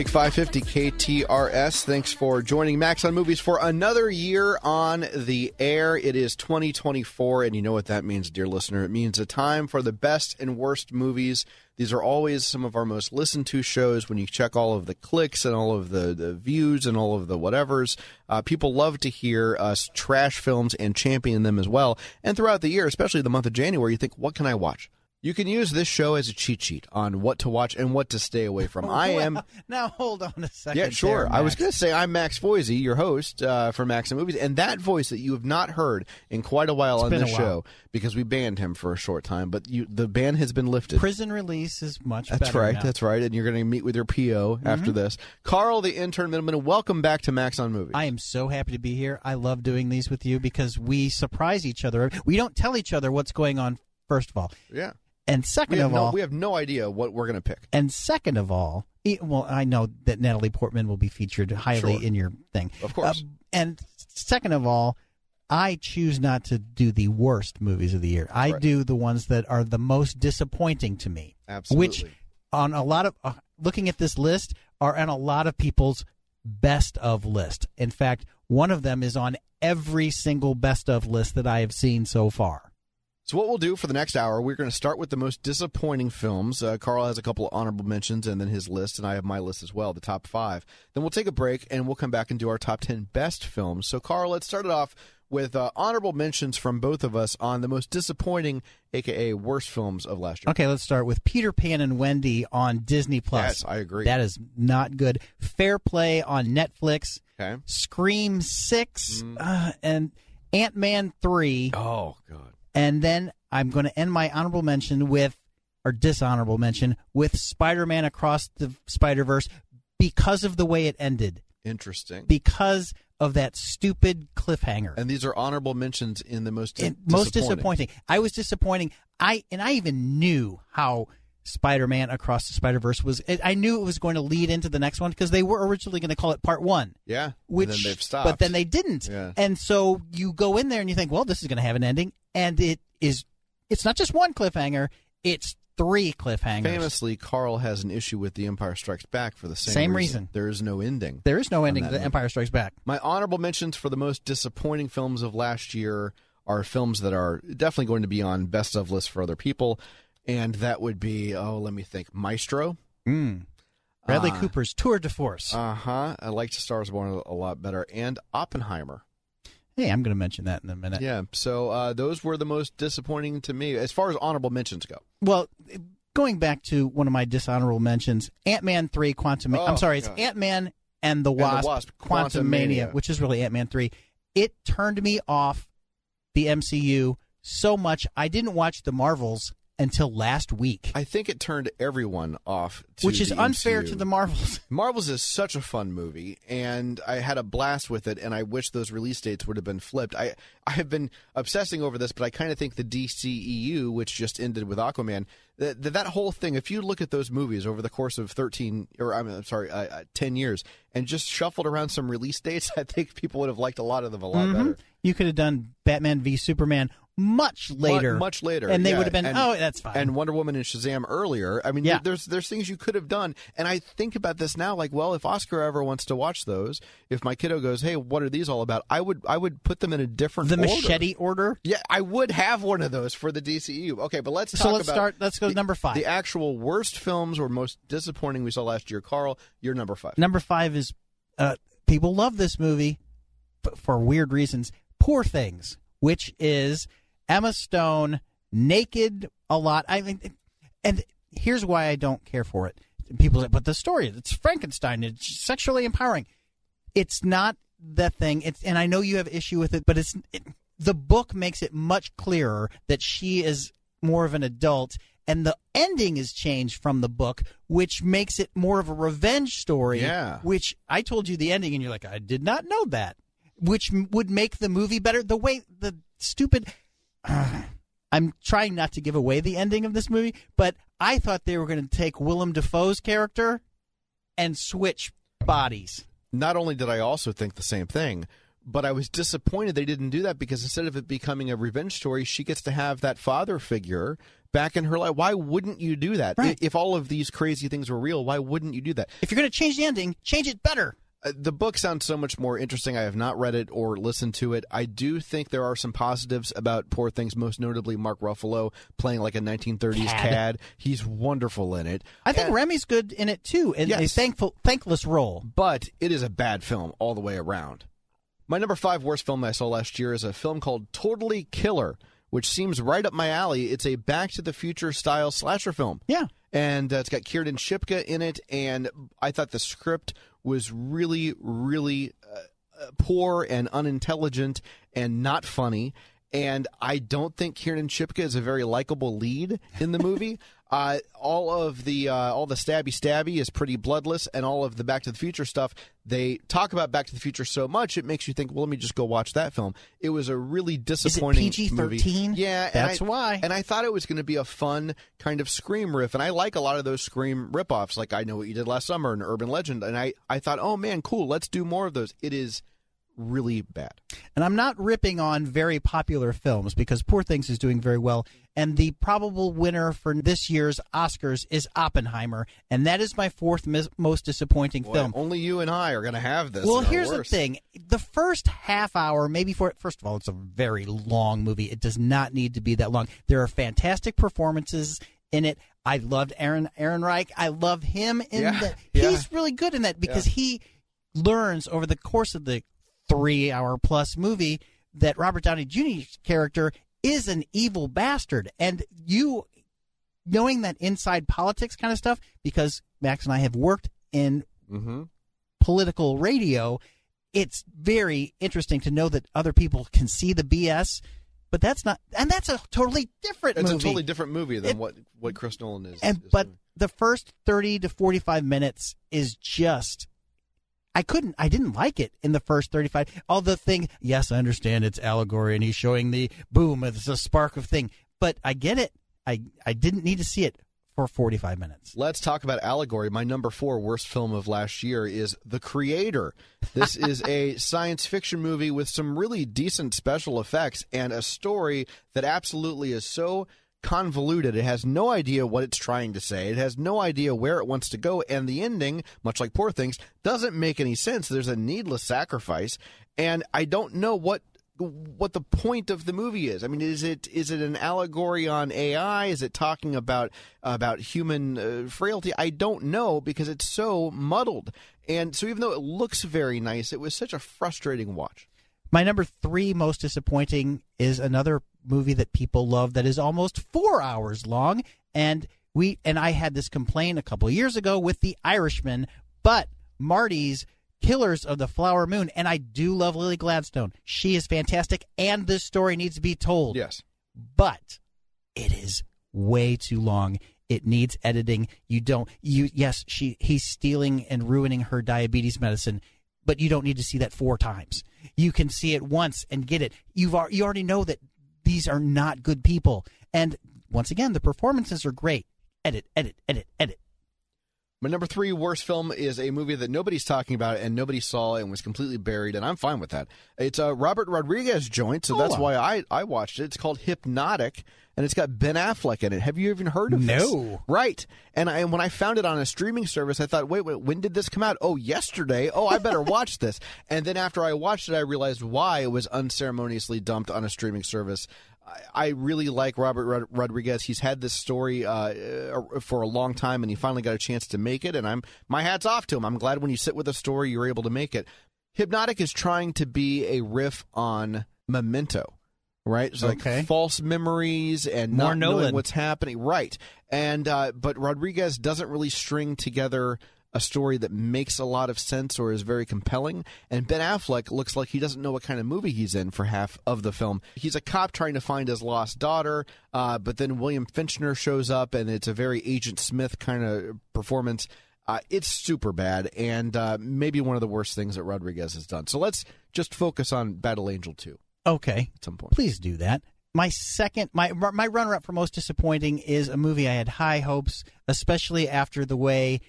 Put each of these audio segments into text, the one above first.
Big 550 KTRS. Thanks for joining Max on Movies for another year on the air. It is 2024, and you know what that means, dear listener. It means a time for the best and worst movies. These are always some of our most listened to shows when you check all of the clicks and all of the, the views and all of the whatevers. Uh, people love to hear us trash films and champion them as well. And throughout the year, especially the month of January, you think, what can I watch? You can use this show as a cheat sheet on what to watch and what to stay away from. I am Well, Now hold on a second. yeah, sure. there, I was going to say I'm Max Foizey, your host uh, for Max and Movies, and that voice that you have not heard in quite a while on been this while. show because we banned him for a short time, but you the ban has been lifted. prison release is much that's right. now. That's right. And you're going to meet with your PO after this. Carl, the intern middleman, welcome back to Max on Movies. I am so happy to be here. I love doing these with you because we surprise each other. We don't tell each other what's going on. First of all, yeah. And second of no, all, we have no idea what we're going to pick. and second of all, well, I know that Natalie Portman will be featured highly Sure. in your thing, Of course. Uh, and second of all, I choose not to do the worst movies of the year. I Right. do the ones that are the most disappointing to me. Absolutely. Which, on a lot of uh, looking at this list, are on a lot of people's best of list. In fact, one of them is on every single best of list that I have seen so far. So what we'll do for the next hour, we're going to start with the most disappointing films. Uh, Carl has a couple of honorable mentions and then his list, and I have my list as well, the top five. Then we'll take a break and we'll come back and do our top ten best films. So Carl, let's start it off with uh, honorable mentions from both of us on the most disappointing, aka worst films of last year. Okay, let's start with Peter Pan and Wendy on Disney Plus. Yes, I agree. That is not good. Fair Play on Netflix. Okay. Scream Six uh, and Ant Man Three. Oh God. And then I'm going to end my honorable mention with, or dishonorable mention, with Spider Man Across the Spider Verse because of the way it ended, Interesting. because of that stupid cliffhanger. and these are honorable mentions in the most And most disappointing. I was disappointing. I and I even knew how Spider-Man Across the Spider-Verse was. It, I knew it was going to lead into the next one because they were originally going to call it Part One. Yeah. Which, and then they've stopped. but then they didn't. Yeah. And so you go in there and you think, well, this is going to have an ending, and it is. It's not just one cliffhanger; it's three cliffhangers. Famously, Carl has an issue with The Empire Strikes Back for the same, Same reason. reason. There is no ending. There is no ending to The. Empire Strikes Back. My honorable mentions for the most disappointing films of last year are films that are definitely going to be on best of lists for other people, and that would be oh, let me think, Maestro. Bradley Ah. Cooper's Tour de Force. Uh huh. I liked Stars Born a lot better, and Oppenheimer. Hey, I'm going to mention that in a minute. Yeah. So uh, those were the most disappointing to me as far as honorable mentions go. Well, going back to one of my dishonorable mentions, Ant Man three Quantum. Oh, I'm sorry, it's. Ant Man and the the Wasp, Wasp, Quantumania, which is really Ant Man three. It turned me off the MCU so much. I didn't watch the Marvels until last week, I think it turned everyone off, to which is unfair MCU. to the Marvels. Marvels is such a fun movie, and I had a blast with it. And I wish those release dates would have been flipped. I I have been obsessing over this, but I kind of think the DCEU, which just ended with Aquaman, that that whole thing. If you look at those movies over the course of thirteen, or I'm I'm sorry, uh, uh, ten years, and just shuffled around some release dates, I think people would have liked a lot of them a lot better. you could have done Batman v Superman much later, much later, and they yeah, would have been, and- oh, that's fine. And Wonder Woman and Shazam earlier. I mean, Yeah. there's there's things you could have done. And I think about this now, like, well, if Oscar ever wants to watch those, if my kiddo goes, hey, what are these all about? I would I would put them in a different the order. machete order. Yeah, I would have one of those for the DCU. Okay, but let's So let's start- let's go the- number five. The actual worst films or most disappointing we saw last year. Carl, you're number five. Number five is uh, people love this movie f- for weird reasons. Poor Things, which is Emma Stone naked a lot. I mean, and here's why I don't care for it. People say, but the story, it's Frankenstein, it's sexually empowering. It's not the thing. It's and I know you have issue with it, but it's it, the book makes it much clearer that she is more of an adult and the ending is changed from the book which makes it more of a revenge story Yeah. which I told you the ending and you're like I did not know that which m- would make the movie better the way the stupid I'm trying not to give away the ending of this movie but I thought they were going to take Willem Dafoe's character and switch bodies Not only did I also think the same thing, but I was disappointed they didn't do that because instead of it becoming a revenge story, she gets to have that father figure back in her life. Why wouldn't you do that? Right. If all of these crazy things were real, why wouldn't you do that? If you're going to change the ending, change it better. Uh, the book sounds so much more interesting. I have not read it or listened to it. I do think there are some positives about Poor Things, most notably Mark Ruffalo playing like a 1930s Cad. cad. He's wonderful in it. I think And- Ramy's good in it too, in a thankful, thankless role. but it is a bad film all the way around. My number five worst film I saw last year is a film called Totally Killer, which seems right up my alley. It's a Back to the Future style slasher film. Yeah. And uh, it's got Kiernan Shipka in it, and I thought the script was really, really uh, uh, poor and unintelligent and not funny. And I don't think Kiernan Shipka is a very likable lead in the movie. uh, all of the uh, all the stabby stabby is pretty bloodless, and all of the Back to the Future stuff. They talk about Back to the Future so much, it makes you think, well, let me just go watch that film. It was a really disappointing movie. PG-13? Yeah, and That's I- why. And I thought it was going to be a fun kind of scream riff, and I like a lot of those scream ripoffs. Like I know what you did last summer and Urban Legend, and I I thought, oh man, cool, let's do more of those. It is really bad. And I'm not ripping on very popular films because Poor Things is doing very well. And the probable winner for this year's Oscars is Oppenheimer. And that is my fourth mis- most disappointing Boy, film. only you and I are going to have this. Well, here's the thing. The first half hour, maybe for first of all, it's a very long movie. It does not need to be that long. There are fantastic performances in it. I loved Aaron Ehrenreich. I love him in Yeah, that. yeah. He's really good in that because he learns over the course of the three hour plus movie that Robert Downey Jr.'s character is an evil bastard. And you knowing that inside politics kind of stuff, because Max and I have worked in Mhm. political radio, it's very interesting to know that other people can see the BS, but that's not, and that's a totally different It's movie. a totally different movie than It- what what Chris Nolan is. and is but doing. the first 30 to 45 minutes is just I couldn't I didn't like it in the first 35 all the thing yes I understand it's allegory and he's showing the boom it's a spark of thing but I get it I I didn't need to see it for 45 minutes Let's talk about Allegory. My number four worst film of last year is The Creator. This is a science fiction movie with some really decent special effects and a story that absolutely is so convoluted. It has no idea what it's trying to say. It has no idea where it wants to go. And the ending, much like Poor Things, doesn't make any sense. There's a needless sacrifice. And I don't know what what the point of the movie is. I mean, is it is it an allegory on AI? Is it talking about about human uh, frailty? I don't know because it's so muddled. And so, even though it looks very nice, it was such a frustrating watch. My number three most disappointing is another movie that people love that is almost four hours long, and we and I had this complaint a couple years ago with The Irishman, but Marty's Killers of the Flower Moon, and I do love Lily Gladstone. She is fantastic, and this story needs to be told. Yes. but it is way too long. It needs editing. You don't you yes, she he's stealing and ruining her diabetes medicine, but you don't need to see that four times. You can see it once and get it. You've al- you already know that these are not good people. And once again, the performances are great. Edit, edit, edit, edit. My number three worst film is a movie that nobody's talking about and nobody saw and was completely buried, and I'm fine with that. It's a Robert Rodriguez joint, so that's why I, I watched it. It's called Hypnotic, and it's got Ben Affleck in it. Have you even heard of this? No. Right. And I, when I found it on a streaming service, I thought, wait, wait, when did this come out? Oh, yesterday. Oh, I better watch this. And then after I watched it, I realized why it was unceremoniously dumped on a streaming service. I- I really like Robert Rodriguez. He's had this story uh, uh, for a long time, and he finally got a chance to make it. And I'm my hats off to him. I'm glad when you sit with a story, you're able to make it. Hypnotic is trying to be a riff on Memento, right? So Okay. like false memories and More not knowing what's happening, right? And uh, but Rodriguez doesn't really string together a story that makes a lot of sense or is very compelling. And Ben Affleck looks like he doesn't know what kind of movie he's in for half of the film. He's a cop trying to find his lost daughter, uh, but then William Fichtner shows up, and it's a very Agent Smith kind of performance. Uh, it's super bad, and uh, maybe one of the worst things that Rodriguez has done. So let's just focus on Battle Angel 2 Okay. at some point. Please do that. My second, my my runner up for most disappointing is a movie I had high hopes, especially after the way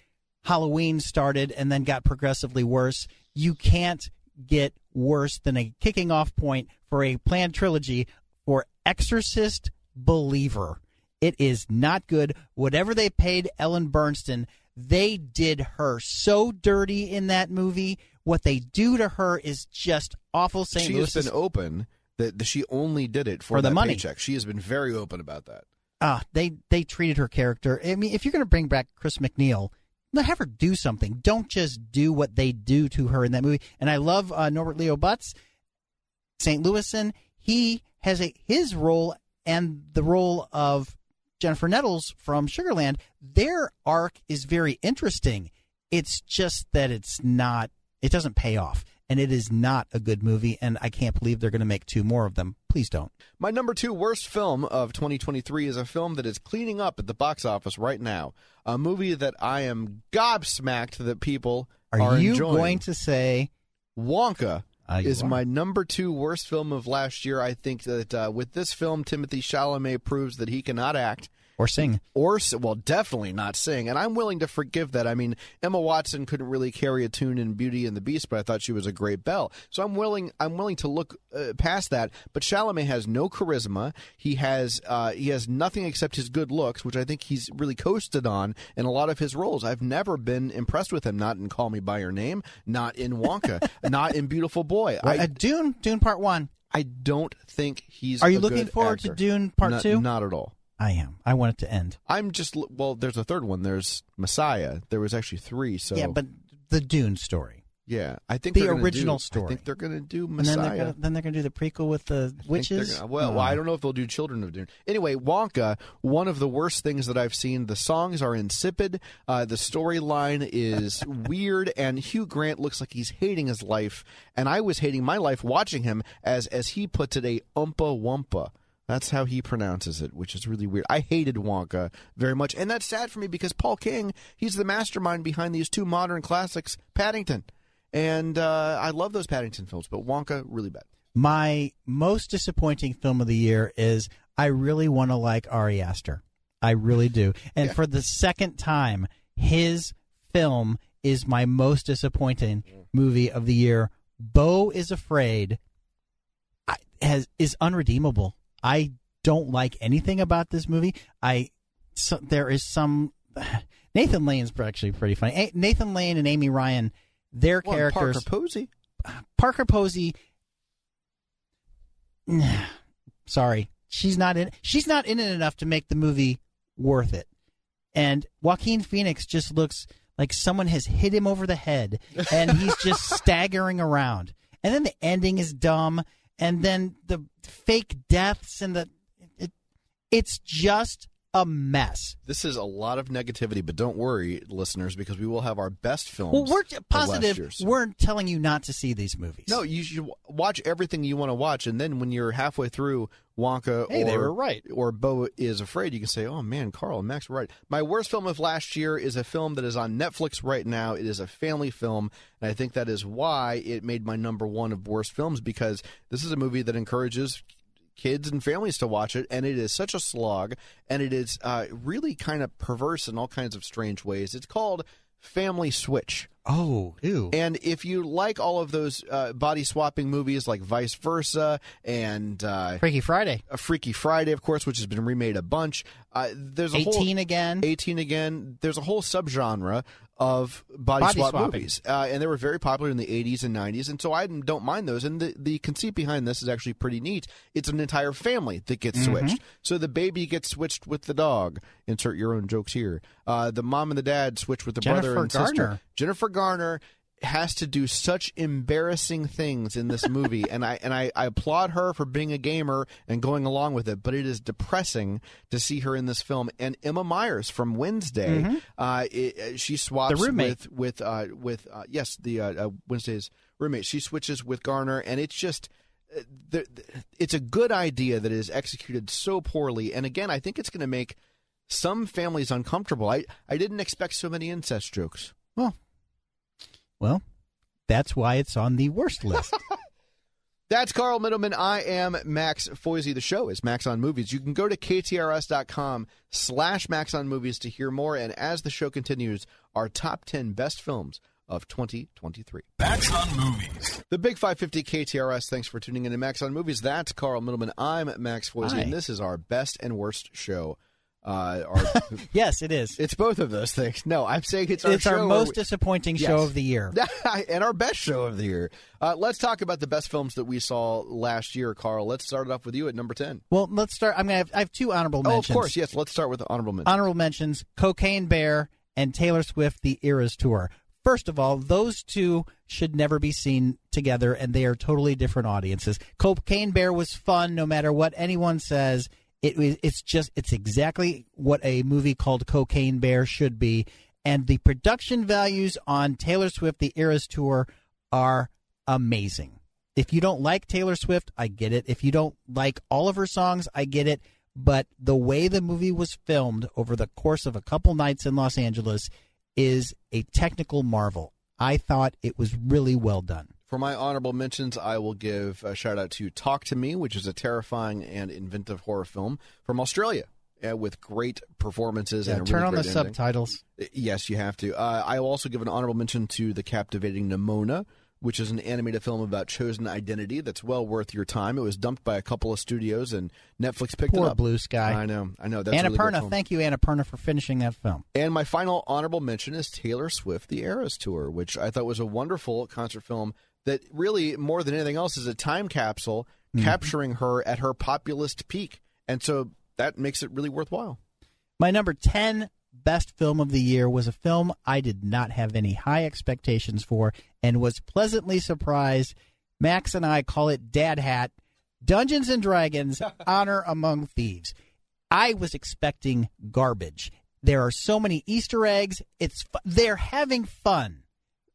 Halloween started and then got progressively worse. You can't get worse than a kicking off point for a planned trilogy for Exorcist Believer. It is not good. Whatever they paid Ellen Burstyn, they did her so dirty in that movie. What they do to her is just awful. St. she Louis has been open that that she only did it for, For the money. paycheck. She has been very open about that. ah, they they treated her character. I mean, if you're going to bring back Chris MacNeil, let have her do something. Don't just do what they do to her in that movie. And I love uh, Norbert Leo Butz, St. Louisan. He has a his role and the role of Jennifer Nettles from Sugarland. Their arc is very interesting. It's just that it's not. It doesn't pay off, and it is not a good movie. And I can't believe they're going to make two more of them. Please don't. My number two worst film of 2023 is a film that is cleaning up at the box office right now. A movie that I am gobsmacked that people Are, are, you enjoying. going to say Wonka Uh, is are. my number two worst film of last year. I think that uh, with this film, Timothy Chalamet proves that he cannot act or sing? or well, definitely not sing, and I'm willing to forgive that. I mean, Emma Watson couldn't really carry a tune in Beauty and the Beast, but I thought she was a great Belle. So I'm willing, I'm willing to look uh, past that. But Chalamet has no charisma. He has, uh, he has nothing except his good looks, which I think he's really coasted on in a lot of his roles. I've never been impressed with him. Not in Call Me by Your Name, not in Wonka, not in Beautiful Boy. Well, I, uh, Dune, Dune Part One. I don't think he's. Are you looking forward actor. to Dune Part Not- Two? Not at all. I am. I want it to end. I'm just well. There's a third one. There's Messiah. There was actually three. So Yeah, but the Dune story, yeah, I think The original do, story. I think they're going to do and Messiah. then they're gonna, then they're going to do the prequel with the I witches. gonna- well, Oh. well, I don't know if they'll do Children of Dune. Anyway, Wonka, one of the worst things that I've seen. The songs are insipid. Uh, the storyline is weird, and Hugh Grant looks like he's hating his life. And I was hating my life watching him as, as he puts it, a umpa wumpa. That's how he pronounces it, which is really weird. I hated Wonka very much, and that's sad for me because Paul King, he's the mastermind behind these two modern classics, Paddington, and uh, I love those Paddington films, but Wonka really bad. My most disappointing film of the year is I really want to like Ari Aster. I really do. And Yeah. for the second time, his film is my most disappointing movie of the year. Beau is Afraid has is unredeemable. I don't like anything about this movie. I so, there is some Nathan Lane's actually pretty funny. Nathan Lane and Amy Ryan, their Well, characters Parker Posey. Parker Posey. Sorry, she's not in. She's not in it enough to make the movie worth it. And Joaquin Phoenix just looks like someone has hit him over the head, and he's just staggering around. And then the ending is dumb, and then the fake deaths and the it, it's just a mess. This is a lot of negativity, but don't worry, listeners, because we will have our best films. Well, we're positive. We're telling you not to see these movies. No, you should watch everything you want to watch, and then when you're halfway through Wonka Hey, or they were right. or Beau is afraid, you can say, "Oh man, Carl and Max were right." My worst film of last year is a film that is on Netflix right now. It is a family film, and I think that is why it made my number one of worst films because this is a movie that encourages kids and families to watch it, and it is such a slog, and it is uh, really kind of perverse in all kinds of strange ways. It's called Family Switch. Oh, ew. And if you like all of those uh, body swapping movies like Vice Versa and uh, Freaky Friday. a Freaky Friday, of course, which has been remade a bunch, uh, there's a whole 18 again. 18 again. There's a whole subgenre of body, Body swap swapping. movies, uh, and they were very popular in the 80s and 90s, and so I don't mind those. And the, the conceit behind this is actually pretty neat. It's an entire family that gets Mm-hmm. switched. So the baby gets switched with the dog. Insert your own jokes here. Uh, the mom and the dad switch with the brother Jennifer and sister. Garner. Jennifer Garner has to do such embarrassing things in this movie and I and I, I applaud her for being a gamer and going along with it but it is depressing to see her in this film. And Emma Myers from Wednesday uh, it, she swaps Mm-hmm. The roommate. with with uh, with uh, yes the uh, uh, Wednesday's roommate. She switches with Garner and it's just uh, the, the- it's a good idea that is executed so poorly. And again I think it's going to make some families uncomfortable. I I didn't expect so many incest jokes. Well, well, that's why it's on the worst list. That's Carl Middleman. I am Max Foizey. The show is Max on Movies. You can go to ktrs.com slash Max on Movies to hear more. And as the show continues, our top 10 best films of 2023. Max on Movies. The Big 550 KTRS. Thanks for tuning in to Max on Movies. That's Carl Middleman. I'm Max Foizey, Hi. and this is our best and worst show. Uh, our, Yes, it is. it's both of those things. No, I'm saying it's our it's our most where disappointing Yes. show of the year. and our best show of the year. Uh, let's talk about the best films that we saw last year, Carl. Let's start it off with you at number 10. Well, let's start. I'm gonna have, I have two honorable Oh, mentions. of course. Yes, let's start with the honorable mention. honorable mentions Cocaine Bear and Taylor Swift The Eras Tour. First of all, those two should never be seen together and they are totally different audiences. Cocaine Bear was fun no matter what anyone says. It was it's just it's exactly what a movie called Cocaine Bear should be and the production values on Taylor Swift The Eras Tour are amazing. If you don't like Taylor Swift, I get it. If you don't like all of her songs, I get it. But the way the movie was filmed over the course of a couple nights in Los Angeles is a technical marvel. I thought it was really well done. For my honorable mentions, I will give a shout out to Talk to Me, which is a terrifying and inventive horror film from Australia uh, with great performances and a turn really on the ending. subtitles. Yes, you have to. Uh, I will also give an honorable mention to The Captivating Nimona, which is an animated film about chosen identity that's well worth your time. It was dumped by a couple of studios, and Netflix picked Poor it up. Blue Sky. I know, I know. That's really Annapurna, film. thank you, Annapurna, for finishing that film. And my final honorable mention is Taylor Swift: The Eras Tour, which I thought was a wonderful concert film that really, more than anything else, is a time capsule mm-hmm. capturing her at her populist peak, and so that makes it really worthwhile. My number 10 best film of the year was a film I did not have any high expectations for and was pleasantly surprised. Max and I call it Dad Hat Dungeons and Dragons Honor Among Thieves. I was expecting garbage. There are so many Easter eggs. It's they're having fun.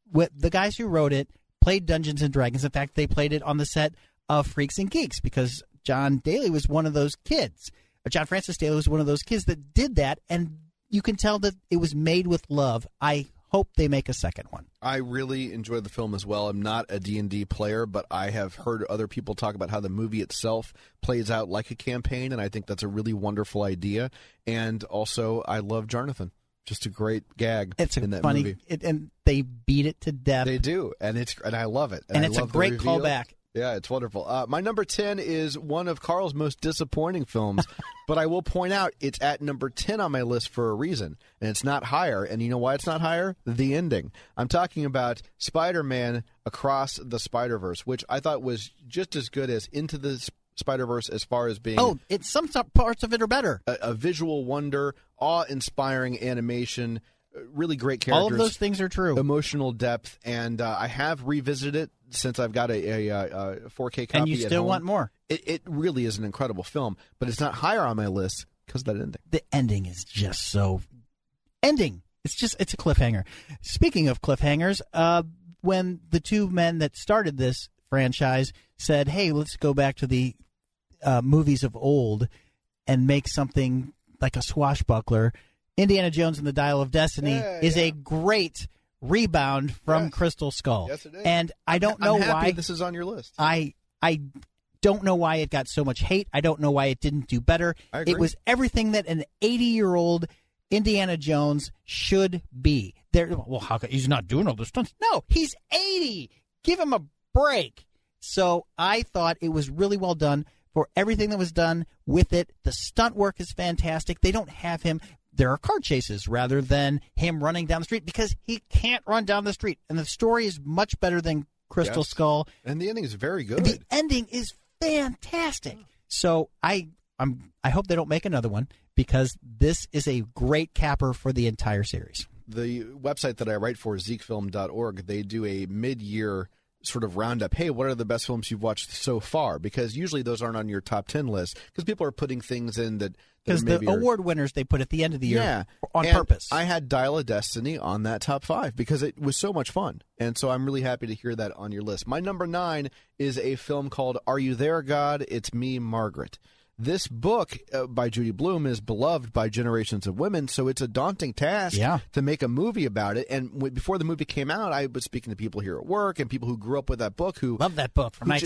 With the guys who wrote it played Dungeons and Dragons. In fact, they played it on the set of Freaks and Geeks because John Daley was one of those kids. Uh, John Francis Daley was one of those kids that did that, and you can tell that it was made with love. I hope they make a second one. I really enjoyed the film as well. I'm not a D&D player, but I have heard other people talk about how the movie itself plays out like a campaign, and I think that's a really wonderful idea. And also, I love Jarnathan. Just a great gag It's a in that funny, movie. it, and they beat it to death. They do, and it's and I love it. and I it's a great callback. Yeah, it's wonderful. Uh, my number 10 is one of Carl's most disappointing films, but I will point out it's at number 10 on my list for a reason, and it's not higher. And you know why it's not higher? The ending. I'm talking about Spider Man Across the Spider Verse, which I thought was just as good as Into the Spider Verse as far as being Oh, it's some some parts of it are better. a, a visual wonder, awe inspiring animation, uh, really great characters All of those things are true. emotional depth, and uh, I have revisited it since I've got a, a, uh, a 4K copy. and you at still home. want more. It, it really is an incredible film, but it's not higher on my list because of that ending. the ending is just so ending. It's just it's a cliffhanger. Speaking of cliffhangers, uh, when the two men that started this franchise said, "Hey, let's go back to the uh, movies of old and make something like a swashbuckler," Indiana Jones and the Dial of Destiny Yeah, is yeah. a great rebound from Yes. Crystal Skull. Yes, it is. And I don't know why this is on your list. I I don't know why it got so much hate. I don't know why it didn't do better. It was everything that an 80-year-old Indiana Jones should be. There well how could, he's not doing all the stunts. No, he's 80. Give him a break. So I thought it was really well done for everything that was done with it. The stunt work is fantastic. They don't have him there are car chases rather than him running down the street because he can't run down the street. And the story is much better than Crystal Yes. Skull. and the ending is very good. The ending is fantastic. So I I'm I hope they don't make another one because this is a great capper for the entire series. the website that I write for, zekefilm.org, they do a mid year sort of roundup. Hey, what are the best films you've watched so far? Because usually those aren't on your top 10 list because people are putting things in that. Because the are- award winners they put at the end of the year yeah, on And purpose. I had Dial of Destiny on that top five because it was so much fun, and so I'm really happy to hear that on your list. My number nine is a film called "Are You There, God? It's Me, Margaret." This book uh, by Judy Blume is beloved by generations of women, so it's a daunting task Yeah. to make a movie about it. And w- before the movie came out, I was speaking to people here at work and people who grew up with that book who Love that book from who ju-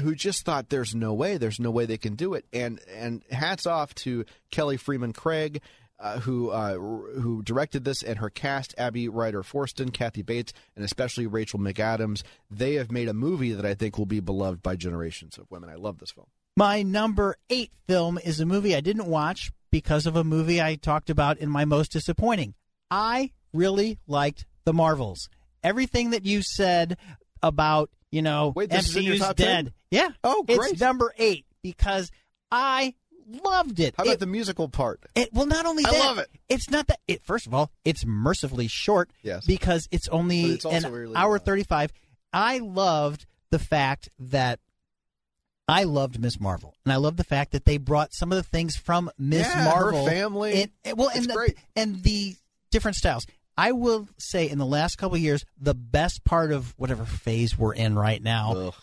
who just thought there's no way, there's no way they can do it. And and hats off to Kelly Fremon Craig. uh, who uh, who directed this, and her cast: Abby Ryder Fortson, Kathy Bates, and especially Rachel McAdams. They have made a movie that I think will be beloved by generations of women. I love this film. My number eight film is a movie I didn't watch because of a movie I talked about in my most disappointing. I really liked The Marvels. Everything that you said about, you know, Wait, this is in your MCU's top 10? dead. Yeah. Oh, great. It's number eight because I loved it. How about It- the musical part? it, well, not only I that, love it. It's not that. It first of all, it's mercifully short. Yes. because it's only it's an really hour well. thirty-five. I loved the fact that I loved Ms. Marvel, and I love the fact that they brought some of the things from Miss Yeah, Marvel family. in- eh, well, It's and the, great. and the different styles. I will say, in the last couple of years, the best part of whatever phase we're in right now, Ugh.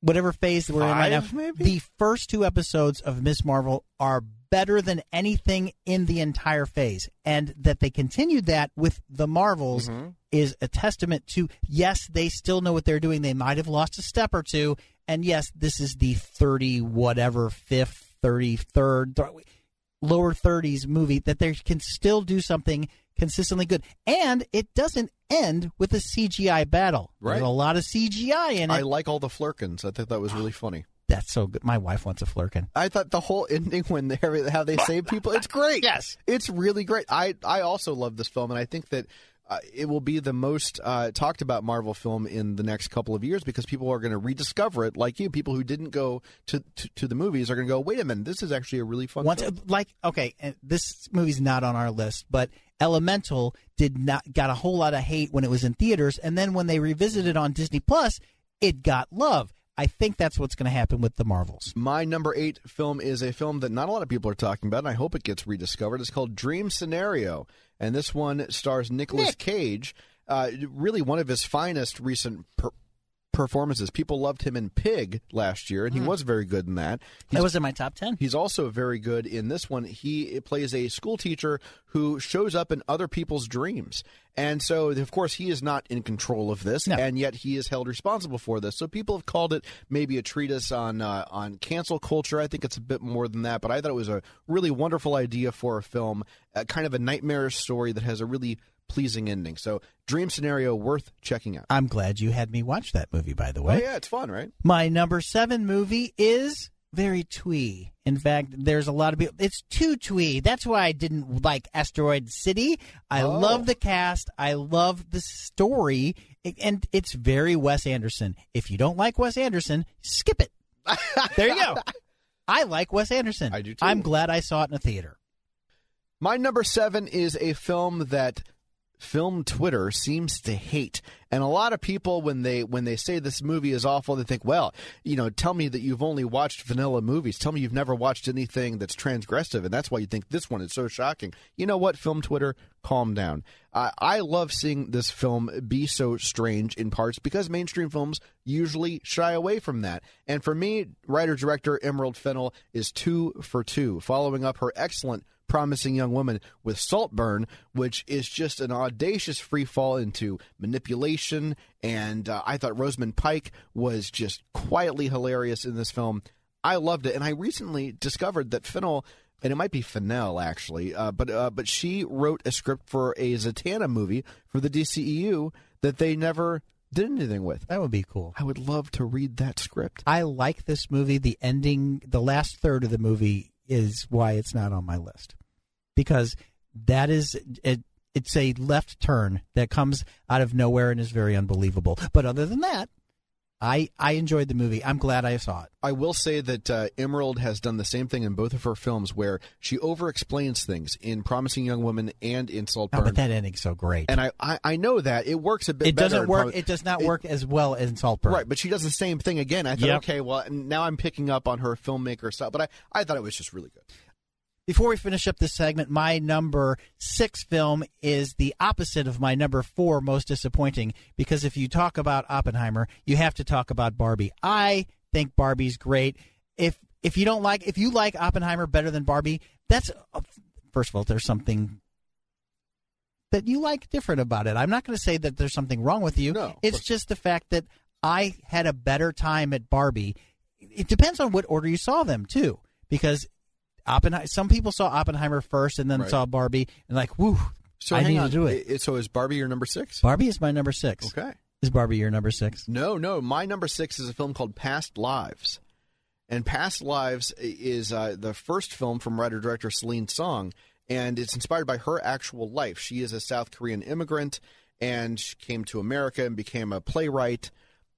whatever phase we're in right now, maybe? the first two episodes of Ms. Marvel are better than anything in the entire phase. And that they continued that with the Marvels Mm-hmm. is a testament to yes, they still know what they're doing. They might have lost a step or two. And yes, this is the 30 whatever, fifth, 33rd, th- lower 30s movie that they can still do something consistently good. And it doesn't end with a CGI battle. Right. There's a lot of CGI in it. I like all the flerkens. I thought that was really funny. That's so good. My wife wants a flerken. I thought the whole ending when they how they save people, it's great. Yes. it's really great. I I also love this film, and I think that. Uh, it will be the most uh, talked about Marvel film in the next couple of years because people are going to rediscover it, like you. People who didn't go to to, to the movies are going to go, "Wait a minute, this is actually a really fun." Once, film. like, okay, this movie's not on our list, but Elemental did not got a whole lot of hate when it was in theaters, and then when they revisited on Disney Plus, it got love. I think that's what's going to happen with the Marvels. My number eight film is a film that not a lot of people are talking about, and I hope it gets rediscovered. It's called Dream Scenario, and this one stars Nicolas Nick. Cage. Uh, really, one of his finest recent per- performances. People loved him in Pig last year, and he was very good in that. He's That was in my top ten. He's also very good in this one. He plays a school teacher who shows up in other people's dreams. And so, of course, he is not in control of this, No. and yet he is held responsible for this. So people have called it maybe a treatise on uh, on cancel culture. I think it's a bit more than that, but I thought it was a really wonderful idea for a film, uh, kind of a nightmarish story that has a really pleasing ending. So, Dream Scenario worth checking out. I'm glad you had me watch that movie. By the way. Oh yeah, it's fun, right? my number seven movie is very twee. In fact, there's a lot of people. It's too twee. That's why I didn't like Asteroid City. I Oh. love the cast. I love the story, and it's very Wes Anderson. If you don't like Wes Anderson, skip it. there you go. I like Wes Anderson. I do too. I'm glad I saw it in a theater. My number seven is a film that film Twitter seems to hate, and a lot of people when they when they say this movie is awful, they think, well, you know, tell me that you've only watched vanilla movies. Tell me you've never watched anything that's transgressive, and that's why you think this one is so shocking. You know what, film Twitter, calm down. I I love seeing this film be so strange in parts because mainstream films usually shy away from that. And for me, writer director Emerald Fennell is two for two, following up her excellent promising young woman with Saltburn, which is just an audacious free fall into manipulation. And uh, I thought Rosamund Pike was just quietly hilarious in this film. I loved it, and I recently discovered that Fennell. And it might be Fennell actually, uh, but uh, but she wrote a script for a Zatanna movie for the DCEU that they never did anything with. That would be cool. I would love to read that script. I like this movie. The ending, the last third of the movie is why it's not on my list. Because that is it, it's a left turn that comes out of nowhere and is very unbelievable. But other than that, I I enjoyed the movie. I'm glad I saw it. I will say that uh, Emerald has done the same thing in both of her films, where she over explains things in Promising Young Woman and in Oh, Saltburn. but that ending's so great. and I, I, I know that it works a bit. it better doesn't work. Prom- it does not it- work as well as in Saltburn. Right, but she does the same thing again. I thought, Yep. okay, well, now I'm picking up on her filmmaker stuff, but I, I thought it was just really good. Before we finish up this segment, my number six film is the opposite of my number four most disappointing because if you talk about Oppenheimer, you have to talk about Barbie. I think Barbie's great. If if you don't like if you like Oppenheimer better than Barbie, that's uh, first of all there's something that you like different about it. I'm not going to say that there's something wrong with you. No, it's just the fact that I had a better time at Barbie. It depends on what order you saw them too, because Oppenheimer. Some people saw Oppenheimer first and then Right. saw Barbie and like, woo, So I need on. to do it. So is Barbie your number six? Barbie is my number six. Okay. Is Barbie your number six? No, no. My number six is a film called Past Lives. And Past Lives is uh, the first film from writer director Celine Song, and it's inspired by her actual life. She is a South Korean immigrant and she came to America and became a playwright.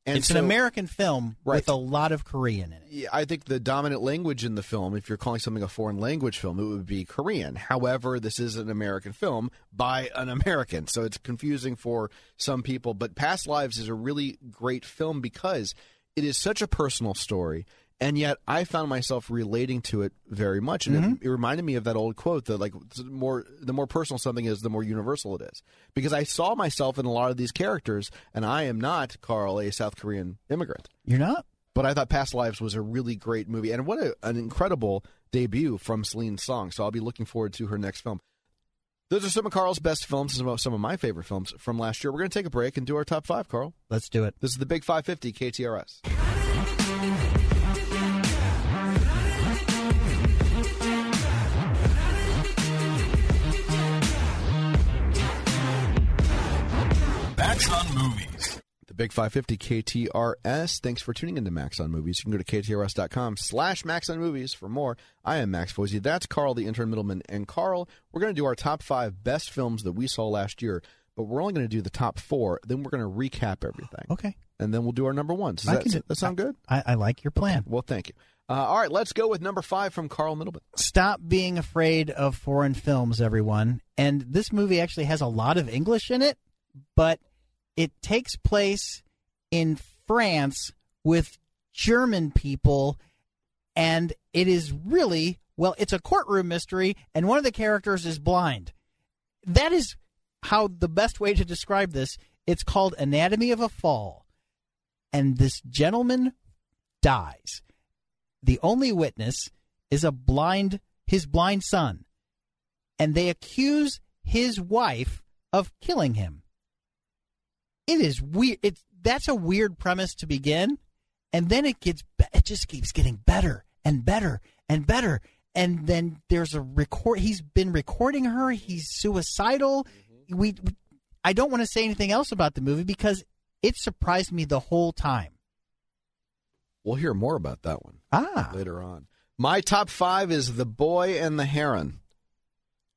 And it's so- an American film Right. with a lot of Korean in it. Yeah, I think the dominant language in the film, if you're calling something a foreign language film, it would be Korean. However, this is an American film by an American, so it's confusing for some people. But Past Lives is a really great film because it is such a personal story, and yet I found myself relating to it very much, and it, mm-hmm. it reminded me of that old quote that like the more the more personal something is, the more universal it is. Because I saw myself in a lot of these characters, and I am not Carl, a South Korean immigrant You're not? but I thought Past Lives was a really great movie, and what a, an incredible debut from Celine Song. So I'll be looking forward to her next film. Those are some of Carl's best films, some of, some of my favorite films from last year. We're going to take a break and do our top five, Carl. Let's do it. This is the Big 550 KTRS. Max on Movies. The Big 550 KTRS. Thanks for tuning in to Max on Movies. You can go to KTRS.com slash Max on Movies for more. I am Max Foizey. That's Carl, the intern middleman. And Carl, we're going to do our top five best films that we saw last year, but we're only going to do the top four. Then we're going to recap everything. Okay. And then we'll do our number ones. Does I that, do- that sound good? I, I like your plan. Well, thank you. Uh, all right, let's go with number five from Carl Middleman. Stop being afraid of foreign films, everyone. And this movie actually has a lot of English in it, but it takes place in France with German people, and it is really well, it's a courtroom mystery, and one of the characters is blind. That is how the best way to describe this. It's called Anatomy of a Fall. And this gentleman dies. The only witness is a blind his blind son. And they accuse his wife of killing him. It is weird. It's that's a weird premise to begin, and then it gets it just keeps getting better and better and better. And then there's a record. He's been recording her. He's suicidal. We, we I don't want to say anything else about the movie because it surprised me the whole time. We'll hear more about that one Ah, later on. My top five is The Boy and the Heron.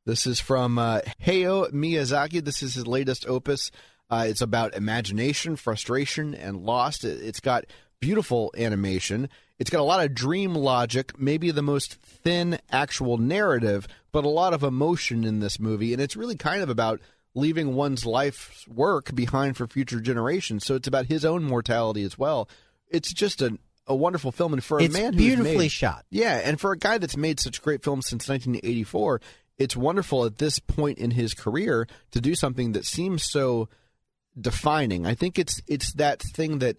This is from uh, Hayao Miyazaki. This is his latest opus. Uh, it's about imagination, frustration, and lost. It, it's got beautiful animation. It's got a lot of dream logic, maybe the most thin actual narrative, but a lot of emotion in this movie. And it's really kind of about leaving one's life's work behind for future generations. So it's about his own mortality as well. It's just a, a wonderful film. And for a it's man who's beautifully made, shot. yeah, and for a guy that's made such great films since 1984, it's wonderful at this point in his career to do something that seems so defining. I think it's it's that thing that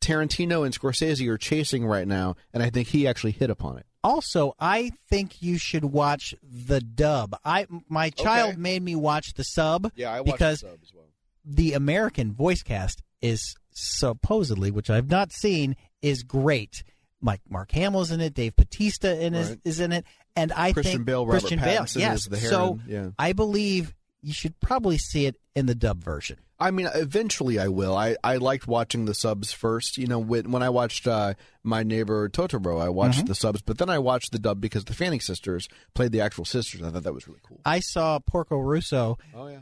Tarantino and Scorsese are chasing right now, and I think he actually hit upon it. Also, I think you should watch the dub. I my child Okay. made me watch the sub yeah because as well. the American voice cast is supposedly, which I've not seen, is great. Mike Mark Hamill's in it, Dave Bautista in is, Right. is in it, and I Christian think Bale, Christian Bale, yes. is the so yeah. I believe you should probably see it in the dub version. I mean, eventually I will. I, I liked watching the subs first. You know, when, when I watched uh, My Neighbor Totoro, I watched Mm-hmm. the subs, but then I watched the dub because the Fanning sisters played the actual sisters. I thought that was really cool. I saw Porco Rosso Oh yeah,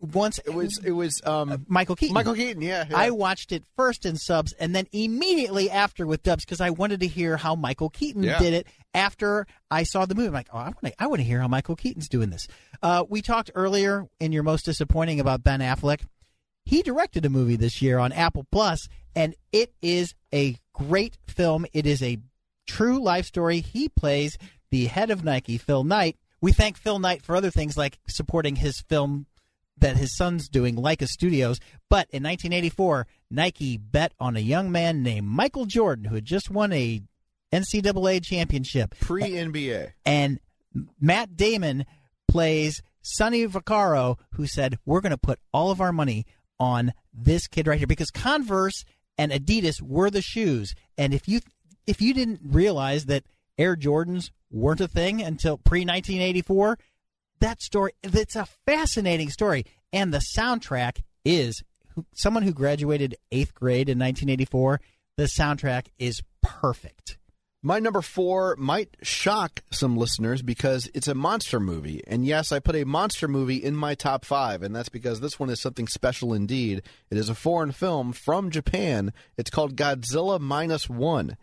once. it was it was um, Michael Keaton. Michael Keaton. Yeah, yeah. I watched it first in subs and then immediately after with dubs because I wanted to hear how Michael Keaton Yeah. did it after I saw the movie. I'm like, oh, I want to, I want to hear how Michael Keaton's doing this. Uh, we talked earlier in your most disappointing about Ben Affleck. He directed a movie this year on Apple Plus, and it is a great film. It is a true life story. He plays the head of Nike, Phil Knight. We thank Phil Knight for other things like supporting his film that his son's doing, Laika Studios. But in 1984, Nike bet on a young man named Michael Jordan who had just won a NCAA championship. pre NBA. And Matt Damon plays Sonny Vaccaro, who said, We're going to put all of our money on this kid right here because Converse and Adidas were the shoes. And if you if you didn't realize that Air Jordans weren't a thing until pre 1984. That story, it's a fascinating story. And the soundtrack is someone who graduated eighth grade in 1984. The soundtrack is perfect. My number four might shock some listeners because it's a monster movie. And yes, I put a monster movie in my top five, and that's because this one is something special indeed. It is a foreign film from Japan. It's called Godzilla Minus One.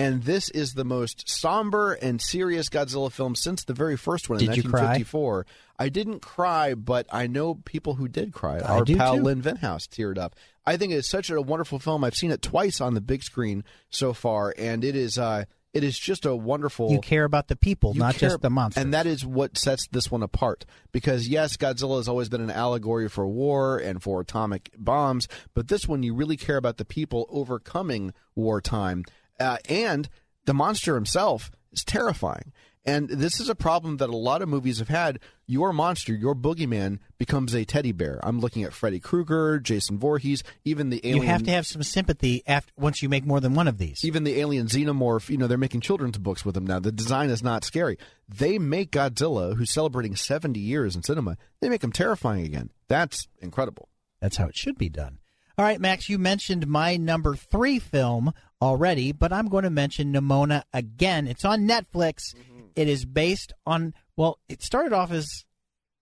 And this is the most somber and serious Godzilla film since the very first one in Did you cry? 1954. I didn't cry, but I know people who did cry. I Our pal too. Lynn Venhaus teared up. I think it's such a wonderful film. I've seen it twice on the big screen so far, and it is uh, it is just a wonderful. You care about the people, not care- just the monsters. And that is what sets this one apart. Because, yes, Godzilla has always been an allegory for war and for atomic bombs, but this one, you really care about the people overcoming wartime. Uh, and the monster himself is terrifying. And this is a problem that a lot of movies have had. Your monster, your boogeyman, becomes a teddy bear. I'm looking at Freddy Krueger, Jason Voorhees, even the you alien. have to have some sympathy after once you make more than one of these. even the alien xenomorph, you know, they're making children's books with them now. The design is not scary. They make Godzilla, who's celebrating 70 years in cinema, they make him terrifying again. That's incredible. That's how it should be done. All right, Max, you mentioned my number three film already, but I'm going to mention Nimona again. It's on Netflix. It is based on, well, it started off as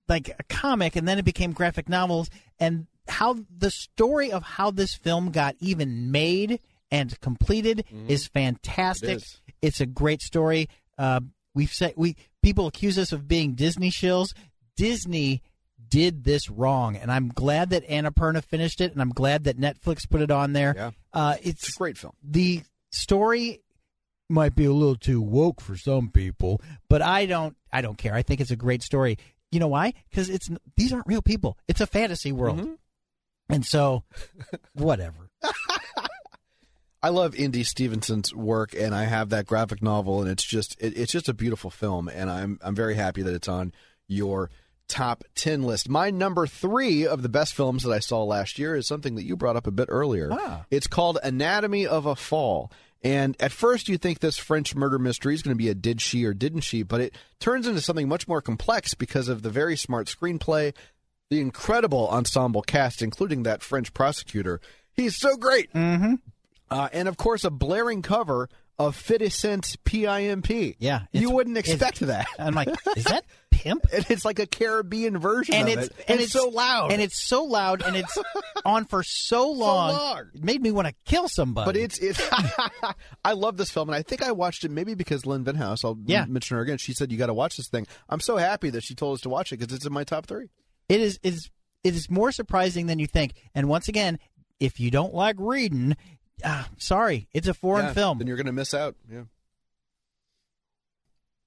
like a comic and then it became graphic novels. And how the story of how this film got even made and completed is fantastic. It is. It's a great story. Uh, we've said we people accuse us of being Disney shills. Disney did this wrong, and I'm glad that Annapurna finished it, and I'm glad that Netflix put it on there. Yeah. Uh, It's it's a great film. the story might be a little too woke for some people, but I don't. I don't care. I think it's a great story. You know why? Because it's these aren't real people. It's a fantasy world, Mm-hmm. and so whatever. I love ND Stevenson's work, and I have that graphic novel, and it's just it, it's just a beautiful film, and I'm I'm very happy that it's on your top ten list. My number three of the best films that I saw last year is something that you brought up a bit earlier. Ah. It's called Anatomy of a Fall. And at first, you think this French murder mystery is going to be a did she or didn't she, but it turns into something much more complex because of the very smart screenplay, the incredible ensemble cast, including that French prosecutor. He's so great. Mm-hmm. Uh, and of course, a blaring cover of 50 Cent PIMP. Yeah, you wouldn't expect that. I'm like, is that pimp? And it's like a Caribbean version and of it's it. and it's so loud. and it's so loud and it's on for so long. long. It made me want to kill somebody. But it's it's. I love this film, and I think I watched it maybe because Lynn Venhaus. I'll Yeah. mention her again. She said you got to watch this thing. I'm so happy that she told us to watch it because it's in my top three. it is it is it is more surprising than you think. And once again, if you don't like reading, ah, sorry, it's a foreign Yeah, film. Then you're going to miss out. Yeah.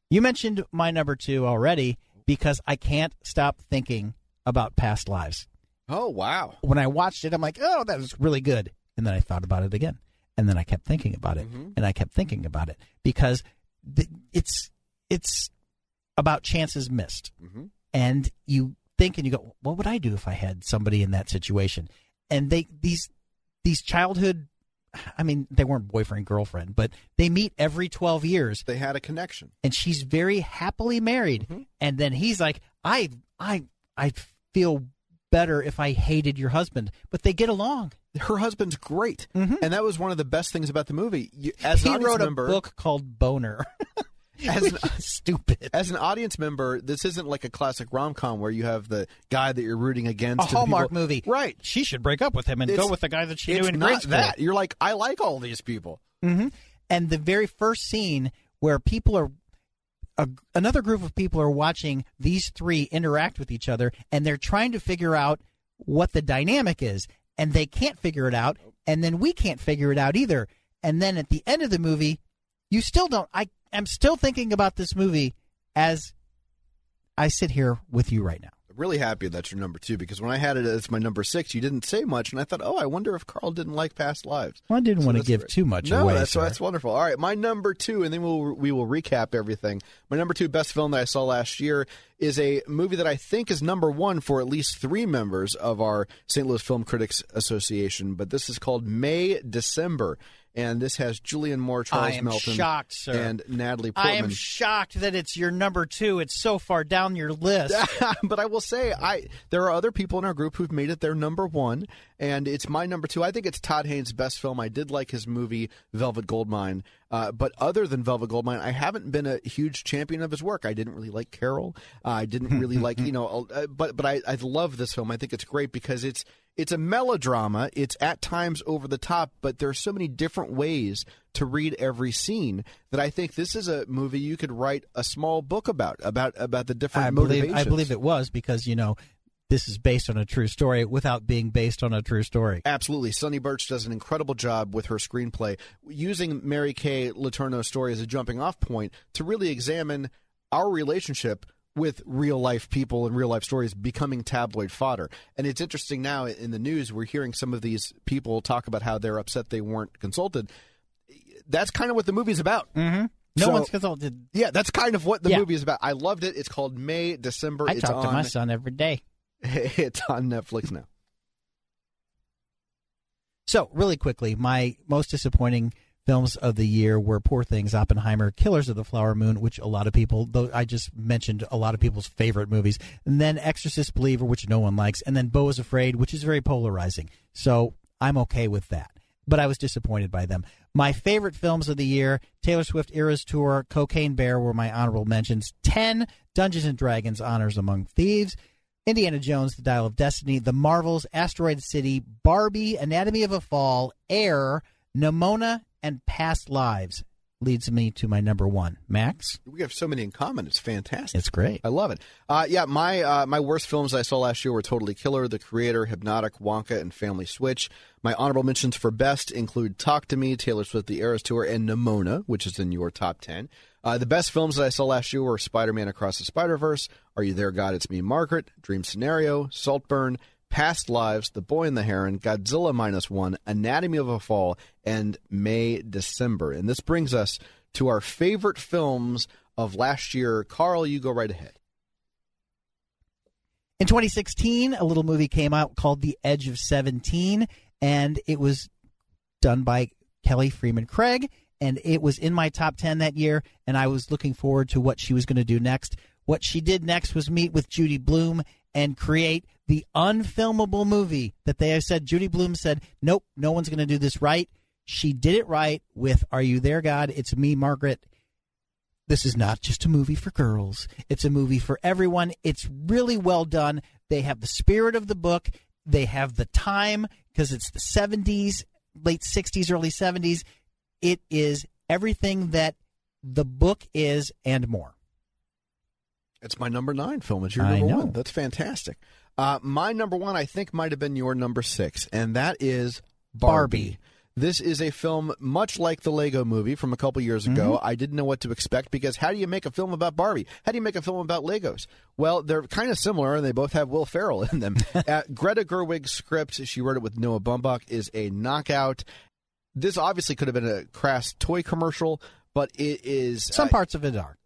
You mentioned my number two already because I can't stop thinking about past lives. Oh wow. When I watched it, I'm like, oh, that was really good. And then I thought about it again. And then I kept thinking about it. And I kept thinking about it because th- it's it's about chances missed. And you think and you go, what would I do if I had somebody in that situation? And they these these childhood I mean, they weren't boyfriend girlfriend, but they meet every 12 years. They had a connection. and she's very happily married. Mm-hmm. And then he's like i i i feel better if i hated your husband. But they get along. Her husband's great, mm-hmm. and that was one of the best things about the movie. You, as he wrote a book called boner As an- stupid as an audience member, this isn't like a classic rom com where you have the guy that you're rooting against. a hallmark people- movie right? she should break up with him and It's- go with the guy that she knew in grade school that. You're like, I like all these people. Mm-hmm. and the very first scene where people are a, another group of people are watching these three interact with each other and they're trying to figure out what the dynamic is and they can't figure it out and then we can't figure it out either and then at the end of the movie you still don't i am still thinking about this movie as i sit here with you right now I'm really happy that's your number two because when I had it as my number six, you didn't say much, and I thought, oh, I wonder if Carl didn't like Past Lives. well i didn't So want to give great. too much no, away that's sir. that's wonderful. All right, my number two, and then we'll we will recap everything. My number two best film that I saw last year is a movie that I think is number one for at least three members of our St. Louis Film Critics Association. But this is called May December, and this has Julianne Moore, Charles I am Melton, shocked, sir. and Natalie Portman. I am shocked that it's your number two. It's so far down your list. but I will say, I there are other people in our group who've made it their number one, and it's my number two. I think it's Todd Haynes' best film. I did like his movie Velvet Goldmine, uh, but other than Velvet Goldmine, I haven't been a huge champion of his work. I didn't really like Carol. Uh, I didn't really like you know, uh, but but I, I love this film. I think it's great because it's it's a melodrama. It's at times over the top, but there are so many different ways to read every scene that I think this is a movie you could write a small book about about about the different I believe motivations. I believe it was because you know this is based on a true story without being based on a true story. Absolutely. Samy Burch does an incredible job with her screenplay, using Mary Kay Letourneau's story as a jumping off point to really examine our relationship with real life people and real life stories becoming tabloid fodder. And it's interesting now in the news, we're hearing some of these people talk about how they're upset they weren't consulted. That's kind of what the movie's about. Mm-hmm. No So- one's consulted. Yeah, that's kind of what the Yeah. movie is about. I loved it. It's called May December. I it's talk on, to my son every day. It's on Netflix now. So, really quickly, my most disappointing films of the year were Poor Things, Oppenheimer, Killers of the Flower Moon, which a lot of people, though I just mentioned a lot of people's favorite movies, and then Exorcist Believer, which no one likes, and then Beau is Afraid, which is very polarizing. So, I'm okay with that. But I was disappointed by them. My favorite films of the year Taylor Swift Eras Tour, Cocaine Bear were my honorable mentions. 10 Dungeons and Dragons Honors Among Thieves. Indiana Jones, The Dial of Destiny, The Marvels, Asteroid City, Barbie, Anatomy of a Fall, Air, Nimona, and Past Lives leads me to my number one. Max? We have so many in common. It's fantastic. It's great. I love it. Uh, yeah, my uh, my worst films I saw last year were Totally Killer, The Creator, Hypnotic, Wonka, and Family Switch. My honorable mentions for best include Talk to Me, Taylor Swift, The Eras Tour, and Nimona, which is in your top ten. Uh, the best films that I saw last year were Spider Man Across the Spider Verse, Are You There, God? It's Me, Margaret, Dream Scenario, Saltburn, Past Lives, The Boy and the Heron, Godzilla Minus One, Anatomy of a Fall, and May December. And this brings us to our favorite films of last year. Carl, you go right ahead. In 2016, a little movie came out called The Edge of 17, and it was done by Kelly Fremon Craig, and it was in my top 10 that year, and I was looking forward to what she was going to do next. What she did next was meet with Judy Blume and create the unfilmable movie that they said Judy Blume said, "Nope, no one's going to do this right." She did it right with Are You There God? It's Me Margaret this is not just a movie for girls. It's a movie for everyone. It's really well done. They have the spirit of the book. They have the time because it's the 70s, late 60s, early 70s. It is everything that the book is and more. It's my number nine film. It's your number one. That's fantastic. Uh, my number one, I think, might have been your number six, and that is Barbie. Barbie. This is a film much like the Lego movie from a couple years ago. I didn't know what to expect because how do you make a film about Barbie? How do you make a film about Legos? Well, they're kind of similar and they both have Will Ferrell in them. uh, Greta Gerwig's script, she wrote it with Noah Baumbach, is a knockout. This obviously could have been a crass toy commercial, but it is Some uh, parts of it are.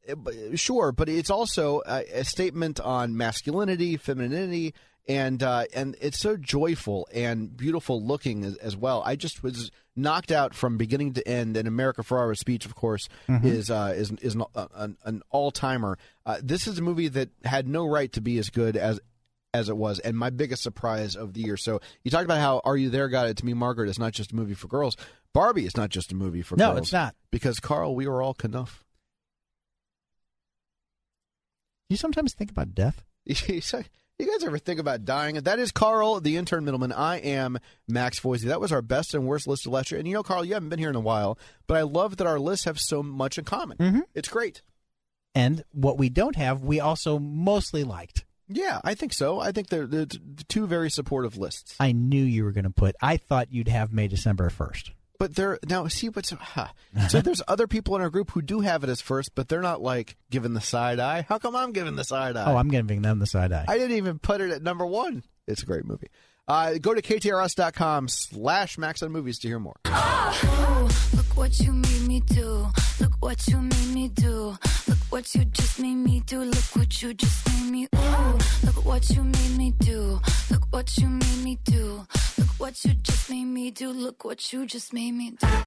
sure, but it's also a, a statement on masculinity, femininity, and uh, and it's so joyful and beautiful looking as, as well. I just was knocked out from beginning to end. And America Ferrera's speech, of course, is uh, is is an, an, an all timer. Uh, this is a movie that had no right to be as good as as it was, and my biggest surprise of the year. So you talked about how Are You There, God? It to me, Margaret It's not just a movie for girls. Barbie is not just a movie for No, girls. it's not. because Carl, we were all Kenough. You sometimes think about death. you guys ever think about dying? That is Carl, the intern middleman. I am Max Foizey. That was our best and worst list of last year. And you know, Carl, you haven't been here in a while, but I love that our lists have so much in common. Mm-hmm. It's great. And what we don't have, we also mostly liked. Yeah, I think so. I think they're, they're two very supportive lists. I knew you were going to put. I thought you'd have May December first. But they're now see what's huh. so there's other people in our group who do have it as first, but they're not like giving the side eye. How come I'm giving the side eye? Oh, I'm giving them the side eye. I didn't even put it at number one. It's a great movie. Uh, go to ktrs.com slash max on movies to hear more. Look what you made me do. Look what you made me do. Look what you just made me do. Look what you just made me. Ooh, look what you made me do. Look what you made me do. Look what you just made me do. Look what you just made me do.